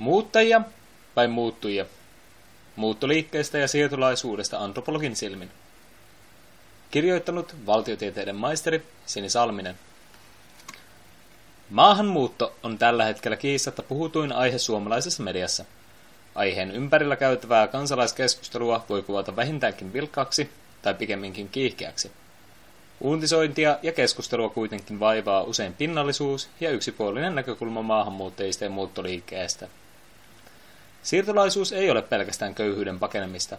Muuttajia vai muuttujia? Muuttoliikkeestä ja siirtolaisuudesta antropologin silmin. Kirjoittanut valtiotieteiden maisteri Sini Salminen. Maahanmuutto on tällä hetkellä kiistatta puhutuin aihe suomalaisessa mediassa. Aiheen ympärillä käytävää kansalaiskeskustelua voi kuvata vähintäänkin vilkkaaksi tai pikemminkin kiihkeäksi. Uutisointia ja keskustelua kuitenkin vaivaa usein pinnallisuus ja yksipuolinen näkökulma maahanmuuttajista ja muuttoliikkeestä – Siirtolaisuus ei ole pelkästään köyhyyden pakenemista.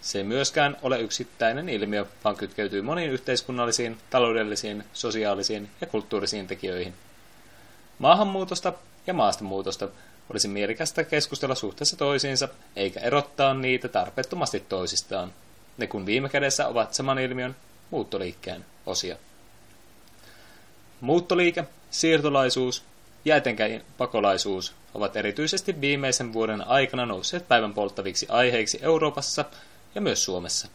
Se ei myöskään ole yksittäinen ilmiö, vaan kytkeytyy moniin yhteiskunnallisiin, taloudellisiin, sosiaalisiin ja kulttuurisiin tekijöihin. Maahanmuutosta ja maastamuutosta olisi mielikästä keskustella suhteessa toisiinsa, eikä erottaa niitä tarpeettomasti toisistaan. Ne kun viime kädessä ovat saman ilmiön, muuttoliikkeen, osia. Muuttoliike, siirtolaisuus ja etenkään pakolaisuus ovat erityisesti viimeisen vuoden aikana nousseet päivän polttaviksi aiheiksi Euroopassa ja myös Suomessa.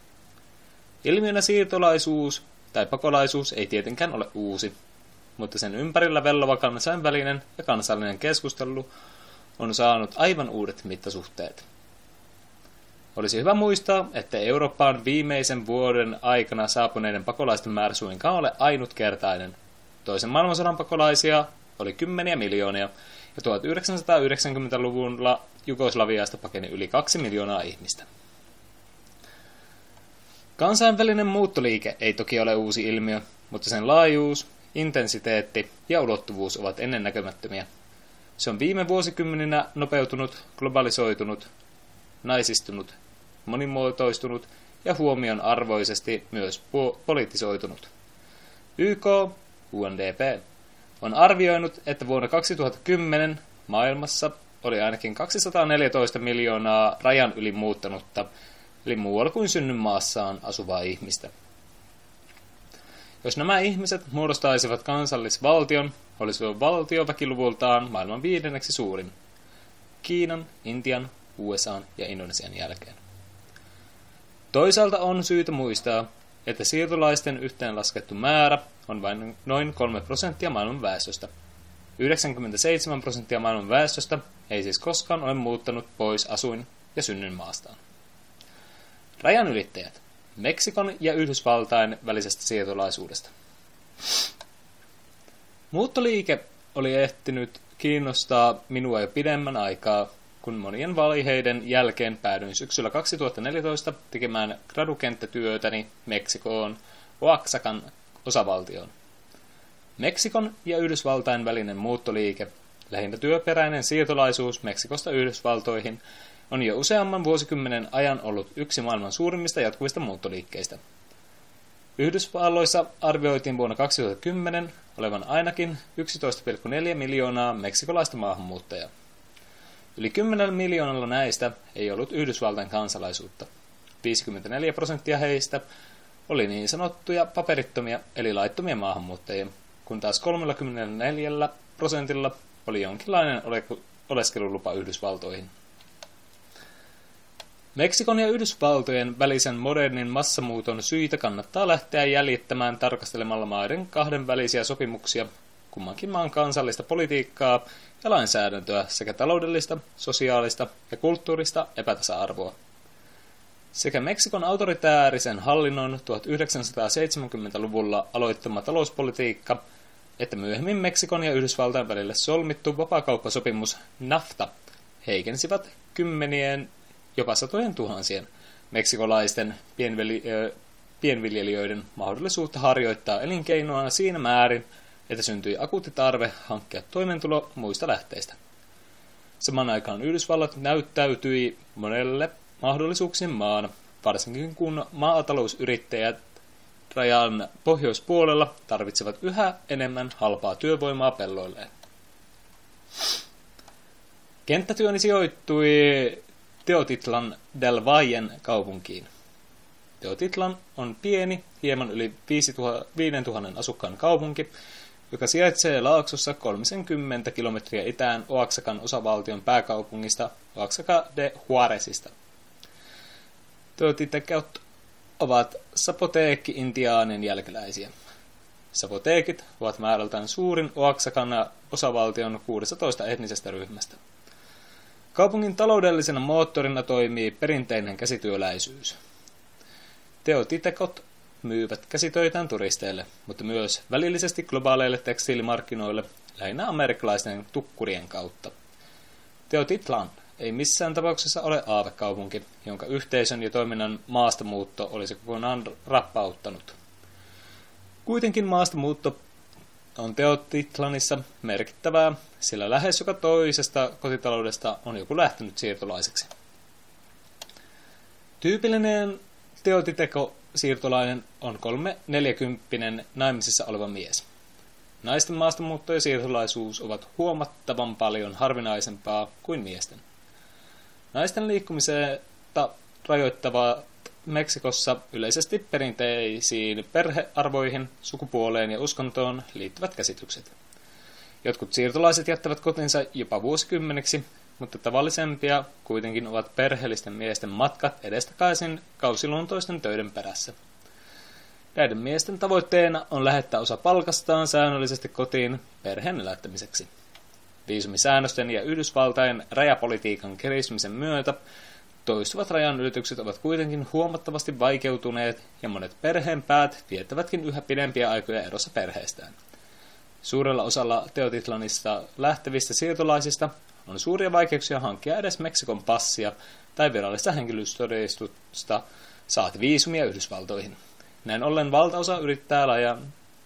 Ilmiönä siirtolaisuus tai pakolaisuus ei tietenkään ole uusi, mutta sen ympärillä vellova kansainvälinen ja kansallinen keskustelu on saanut aivan uudet mittasuhteet. Olisi hyvä muistaa, että Eurooppaan viimeisen vuoden aikana saapuneiden pakolaisten määrä suinkaan ole ainutkertainen. Toisen maailmansodan pakolaisia oli kymmeniä miljoonia, ja 1990-luvulla Jugoslaviasta pakeni yli kaksi miljoonaa ihmistä. Kansainvälinen muuttoliike ei toki ole uusi ilmiö, mutta sen laajuus, intensiteetti ja ulottuvuus ovat ennennäkemättömiä. Se on viime vuosikymmeninä nopeutunut, globalisoitunut, naisistunut, monimuotoistunut ja huomion arvoisesti myös poliittisoitunut. YK, UNDP, on arvioinut, että vuonna 2010 maailmassa oli ainakin 214 miljoonaa rajan yli muuttanutta, eli muualla kuin synnynmaassaan asuvaa ihmistä. Jos nämä ihmiset muodostaisivat kansallisvaltion, olisi valtio väkiluvultaan maailman viidenneksi suurin. Kiinan, Intian, USA ja Indonesian jälkeen. Toisaalta on syytä muistaa, että siirtolaisten yhteenlaskettu määrä on vain noin 3 prosenttia maailman väestöstä. 97 prosenttia maailman väestöstä ei siis koskaan ole muuttanut pois asuin- ja synnynmaastaan. Rajan ylittäjät. Meksikon ja Yhdysvaltain välisestä siirtolaisuudesta. Muuttoliike oli ehtinyt kiinnostaa minua jo pidemmän aikaa, kun monien vaiheiden jälkeen päädyin syksyllä 2014 tekemään gradukenttätyötäni Meksikoon Oaxacan osavaltioon. Meksikon ja Yhdysvaltain välinen muuttoliike, lähinnä työperäinen siirtolaisuus Meksikosta Yhdysvaltoihin, on jo useamman vuosikymmenen ajan ollut yksi maailman suurimmista jatkuvista muuttoliikkeistä. Yhdysvalloissa arvioitiin vuonna 2010 olevan ainakin 11,4 miljoonaa meksikolaista maahanmuuttajaa. Yli 10 miljoonalla näistä ei ollut Yhdysvaltain kansalaisuutta. 54 prosenttia heistä oli niin sanottuja paperittomia eli laittomia maahanmuuttajia, kun taas 34 prosentilla oli jonkinlainen oleskelulupa Yhdysvaltoihin. Meksikon ja Yhdysvaltojen välisen modernin massamuuton syitä kannattaa lähteä jäljittämään tarkastelemalla maiden kahden välisiä sopimuksia, kummankin maan kansallista politiikkaa ja lainsäädäntöä sekä taloudellista, sosiaalista ja kulttuurista epätasa-arvoa. Sekä Meksikon autoritäärisen hallinnon 1970-luvulla aloittama talouspolitiikka, että myöhemmin Meksikon ja Yhdysvaltain välille solmittu vapaakauppasopimus NAFTA heikensivät kymmenien, jopa satojen tuhansien meksikolaisten pienveli, pienviljelijöiden mahdollisuutta harjoittaa elinkeinoa siinä määrin, että syntyi akuutti tarve hankkia toimeentulo muista lähteistä. Saman aikaan Yhdysvallat näyttäytyi monelle mahdollisuuksien maana, varsinkin kun maatalousyrittäjät rajan pohjoispuolella tarvitsevat yhä enemmän halpaa työvoimaa pelloilleen. Kenttätyöni sijoittui Teotitlan del Vallen kaupunkiin. Teotitlan on pieni, hieman yli 5000 asukkaan kaupunki, joka sijaitsee Laaksossa 30 kilometriä itään Oaxacan osavaltion pääkaupungista Oaxaca de Juarezista. Teotitekot ovat sapoteekki-intiaanin jälkeläisiä. Sapoteekit ovat määrältään suurin Oaxacan osavaltion 16 etnisestä ryhmästä. Kaupungin taloudellisena moottorina toimii perinteinen käsityöläisyys. Teotitekot myyvät käsitöitään turisteille, mutta myös välillisesti globaaleille tekstiilimarkkinoille lähinnä amerikkalaisten tukkurien kautta. Teotitlan ei missään tapauksessa ole aavekaupunki, jonka yhteisön ja toiminnan maastamuutto olisi kokonaan rappauttanut. Kuitenkin maastamuutto on Teotitlanissa merkittävää, sillä lähes joka toisesta kotitaloudesta on joku lähtenyt siirtolaiseksi. Tyypillinen teotiteko siirtolainen on kolme neljäkymppinen naimisissa oleva mies. Naisten maastamuutto ja siirtolaisuus ovat huomattavan paljon harvinaisempaa kuin miesten. Naisten liikkumisesta rajoittavaa Meksikossa yleisesti perinteisiin perhearvoihin, sukupuoleen ja uskontoon liittyvät käsitykset. Jotkut siirtolaiset jättävät kotinsa jopa vuosikymmeniksi, mutta tavallisempia kuitenkin ovat perheellisten miesten matkat edestakaisin kausiluontoisten töiden perässä. Näiden miesten tavoitteena on lähettää osa palkastaan säännöllisesti kotiin perheen elättämiseksi. Viisumisäännösten ja Yhdysvaltain rajapolitiikan kiristymisen myötä toistuvat rajanylitykset ovat kuitenkin huomattavasti vaikeutuneet ja monet perheen päät viettävätkin yhä pidempiä aikoja erossa perheestään. Suurella osalla Teotitlanista lähtevistä siirtolaisista on suuria vaikeuksia hankkia edes Meksikon passia tai virallista henkilöstodistusta saati viisumia Yhdysvaltoihin. Näin ollen valtaosa yrittää laja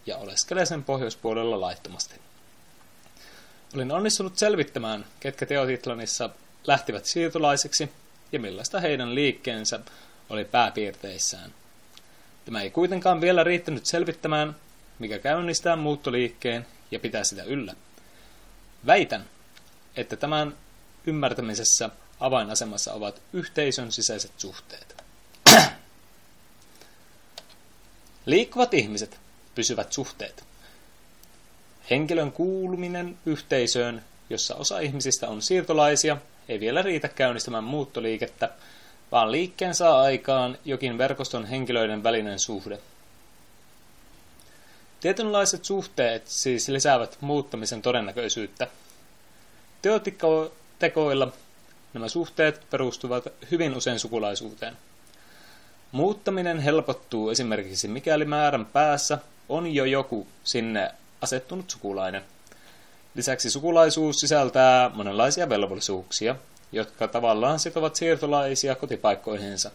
ja oleskelee sen pohjoispuolella laittomasti. Olin onnistunut selvittämään, ketkä Teotitlanissa lähtivät siirtolaisiksi ja millaista heidän liikkeensä oli pääpiirteissään. Tämä ei kuitenkaan vielä riittänyt selvittämään, mikä käynnistää muuttoliikkeen ja pitää sitä yllä. Väitän, että tämän ymmärtämisessä avainasemassa ovat yhteisön sisäiset suhteet. Liikkuvat ihmiset, pysyvät suhteet. Henkilön kuuluminen yhteisöön, jossa osa ihmisistä on siirtolaisia, ei vielä riitä käynnistämään muuttoliikettä, vaan liikkeen saa aikaan jokin verkoston henkilöiden välinen suhde. Tietynlaiset suhteet siis lisäävät muuttamisen todennäköisyyttä. Teotekoilla nämä suhteet perustuvat hyvin usein sukulaisuuteen. Muuttaminen helpottuu esimerkiksi mikäli määrän päässä on jo joku sinne asettunut sukulainen. Lisäksi sukulaisuus sisältää monenlaisia velvollisuuksia, jotka tavallaan sitovat siirtolaisia kotipaikkoihinsa.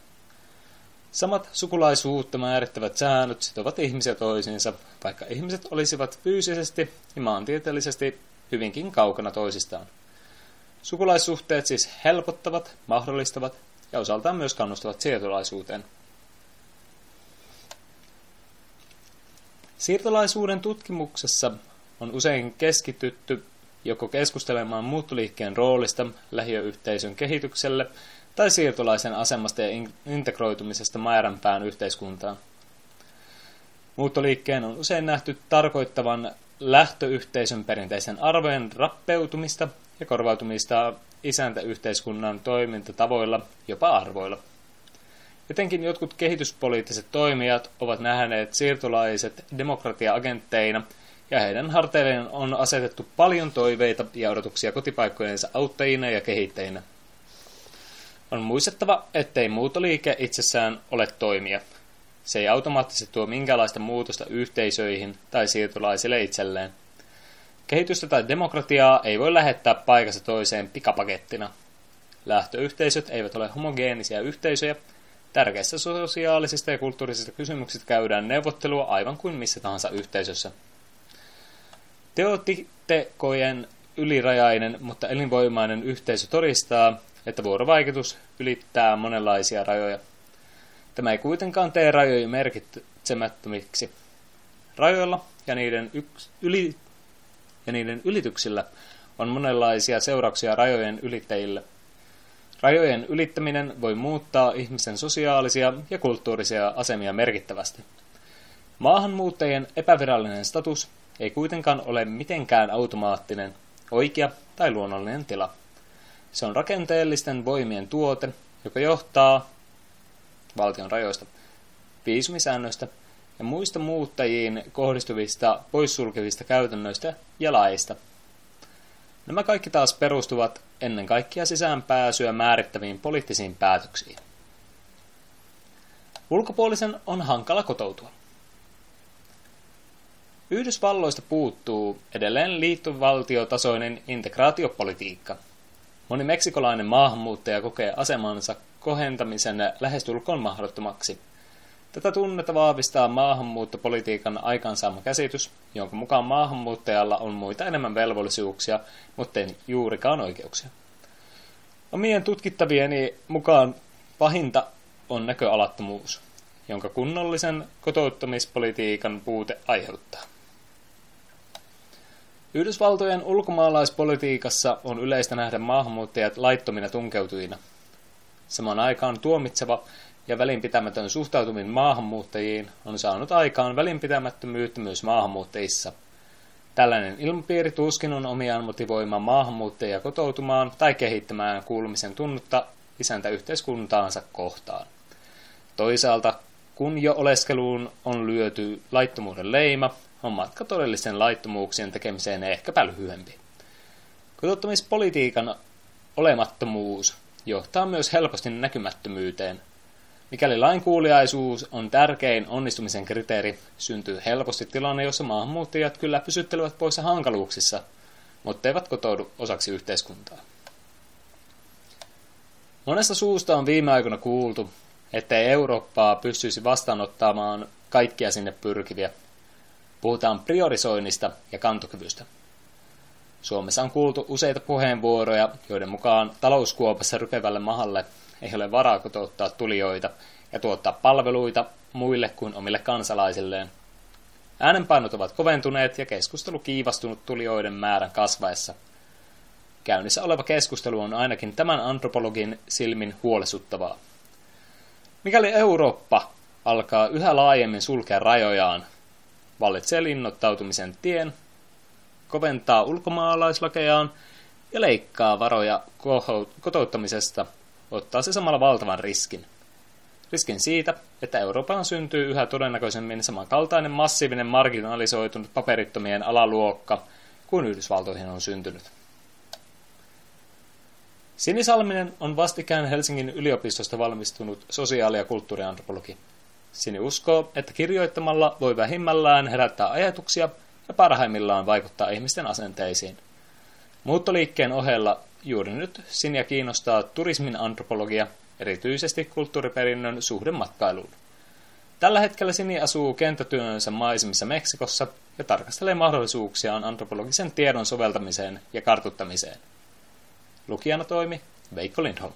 Samat sukulaisuutta määrittävät säännöt sitovat ihmisiä toisiinsa, vaikka ihmiset olisivat fyysisesti ja maantieteellisesti hyvinkin kaukana toisistaan. Sukulaissuhteet siis helpottavat, mahdollistavat ja osaltaan myös kannustavat siirtolaisuuteen. Siirtolaisuuden tutkimuksessa on usein keskitytty joko keskustelemaan muuttoliikkeen roolista lähiöyhteisön kehitykselle tai siirtolaisen asemasta ja integroitumisesta määränpään yhteiskuntaan. Muuttoliikkeen on usein nähty tarkoittavan lähtöyhteisön perinteisen arvojen rappeutumista ja korvautumista isäntäyhteiskunnan toimintatavoilla, jopa arvoilla. Jotenkin jotkut kehityspoliittiset toimijat ovat nähneet siirtolaiset demokratia-agentteina, ja heidän harteilleen on asetettu paljon toiveita ja odotuksia kotipaikkojensa auttajina ja kehittäjinä. On muistettava, ettei muutoliike itsessään ole toimia. Se ei automaattisesti tuo minkäänlaista muutosta yhteisöihin tai siirtolaisille itselleen. Kehitystä tai demokratiaa ei voi lähettää paikasta toiseen pikapakettina. Lähtöyhteisöt eivät ole homogeenisia yhteisöjä, Tärkeissä sosiaalisista ja kulttuurisista kysymyksistä käydään neuvottelua aivan kuin missä tahansa yhteisössä. Teotitekojen ylirajainen, mutta elinvoimainen yhteisö todistaa, että vuorovaikutus ylittää monenlaisia rajoja. Tämä ei kuitenkaan tee rajoja merkitsemättömiksi. Rajoilla ja niiden, yks, yli, ja niiden ylityksillä on monenlaisia seurauksia rajojen ylittäjille – Rajojen ylittäminen voi muuttaa ihmisen sosiaalisia ja kulttuurisia asemia merkittävästi. Maahanmuuttajien epävirallinen status ei kuitenkaan ole mitenkään automaattinen, oikea tai luonnollinen tila. Se on rakenteellisten voimien tuote, joka johtaa valtion rajoista, viisumisäännöistä ja muista muuttajiin kohdistuvista poissulkevista käytännöistä ja laista. Nämä kaikki taas perustuvat ennen kaikkea sisäänpääsyä määrittäviin poliittisiin päätöksiin. Ulkopuolisen on hankala kotoutua. Yhdysvalloista puuttuu edelleen liittovaltiotasoinen integraatiopolitiikka. Moni meksikolainen maahanmuuttaja kokee asemansa kohentamisen lähestulkoon mahdottomaksi. Tätä tunnetta vahvistaa maahanmuuttopolitiikan aikansaama käsitys, jonka mukaan maahanmuuttajalla on muita enemmän velvollisuuksia, mutta ei juurikaan oikeuksia. Omien tutkittavieni mukaan pahinta on näköalattomuus, jonka kunnollisen kotouttamispolitiikan puute aiheuttaa. Yhdysvaltojen ulkomaalaispolitiikassa on yleistä nähdä maahanmuuttajat laittomina tunkeutujina. Samaan aikaan tuomitseva ja välinpitämätön suhtautuminen maahanmuuttajiin on saanut aikaan välinpitämättömyyttä myös maahanmuuttajissa. Tällainen ilmapiiri tuskin on omiaan motivoimaan maahanmuuttajia kotoutumaan tai kehittämään kuulumisen tunnutta isäntäyhteiskuntaansa kohtaan. Toisaalta, kun jo oleskeluun on lyöty laittomuuden leima, on matka todellisen laittomuuksien tekemiseen ehkäpä lyhyempi. Kotouttamispolitiikan olemattomuus johtaa myös helposti näkymättömyyteen. Mikäli lainkuuliaisuus on tärkein onnistumisen kriteeri, syntyy helposti tilanne, jossa maahanmuuttajat kyllä pysyttelevät poissa hankaluuksissa, mutta eivät kotoudu osaksi yhteiskuntaa. Monesta suusta on viime aikoina kuultu, ettei Eurooppaa pystyisi vastaanottamaan kaikkia sinne pyrkiviä – Puhutaan priorisoinnista ja kantokyvystä. Suomessa on kuultu useita puheenvuoroja, joiden mukaan talouskuopassa rykevälle mahalle ei ole varaa kotouttaa tulijoita ja tuottaa palveluita muille kuin omille kansalaisilleen. Äänenpainot ovat koventuneet ja keskustelu kiivastunut tulijoiden määrän kasvaessa. Käynnissä oleva keskustelu on ainakin tämän antropologin silmin huolestuttavaa. Mikäli Eurooppa alkaa yhä laajemmin sulkea rajojaan, vallitsee linnoittautumisen tien, koventaa ulkomaalaislakejaan ja leikkaa varoja kotouttamisesta, ottaa se samalla valtavan riskin. Riskin siitä, että Euroopan syntyy yhä todennäköisemmin samankaltainen massiivinen marginalisoitunut paperittomien alaluokka kuin Yhdysvaltoihin on syntynyt. Sinisalminen on vastikään Helsingin yliopistosta valmistunut sosiaali- ja kulttuuriantropologi. Sini uskoo, että kirjoittamalla voi vähimmällään herättää ajatuksia ja parhaimmillaan vaikuttaa ihmisten asenteisiin. Muuttoliikkeen ohella juuri nyt Sinia kiinnostaa turismin antropologia, erityisesti kulttuuriperinnön suhde matkailuun. Tällä hetkellä Sini asuu kenttätyönsä maisemissa Meksikossa ja tarkastelee mahdollisuuksiaan antropologisen tiedon soveltamiseen ja kartuttamiseen. Lukijana toimi Veikko Lindholm.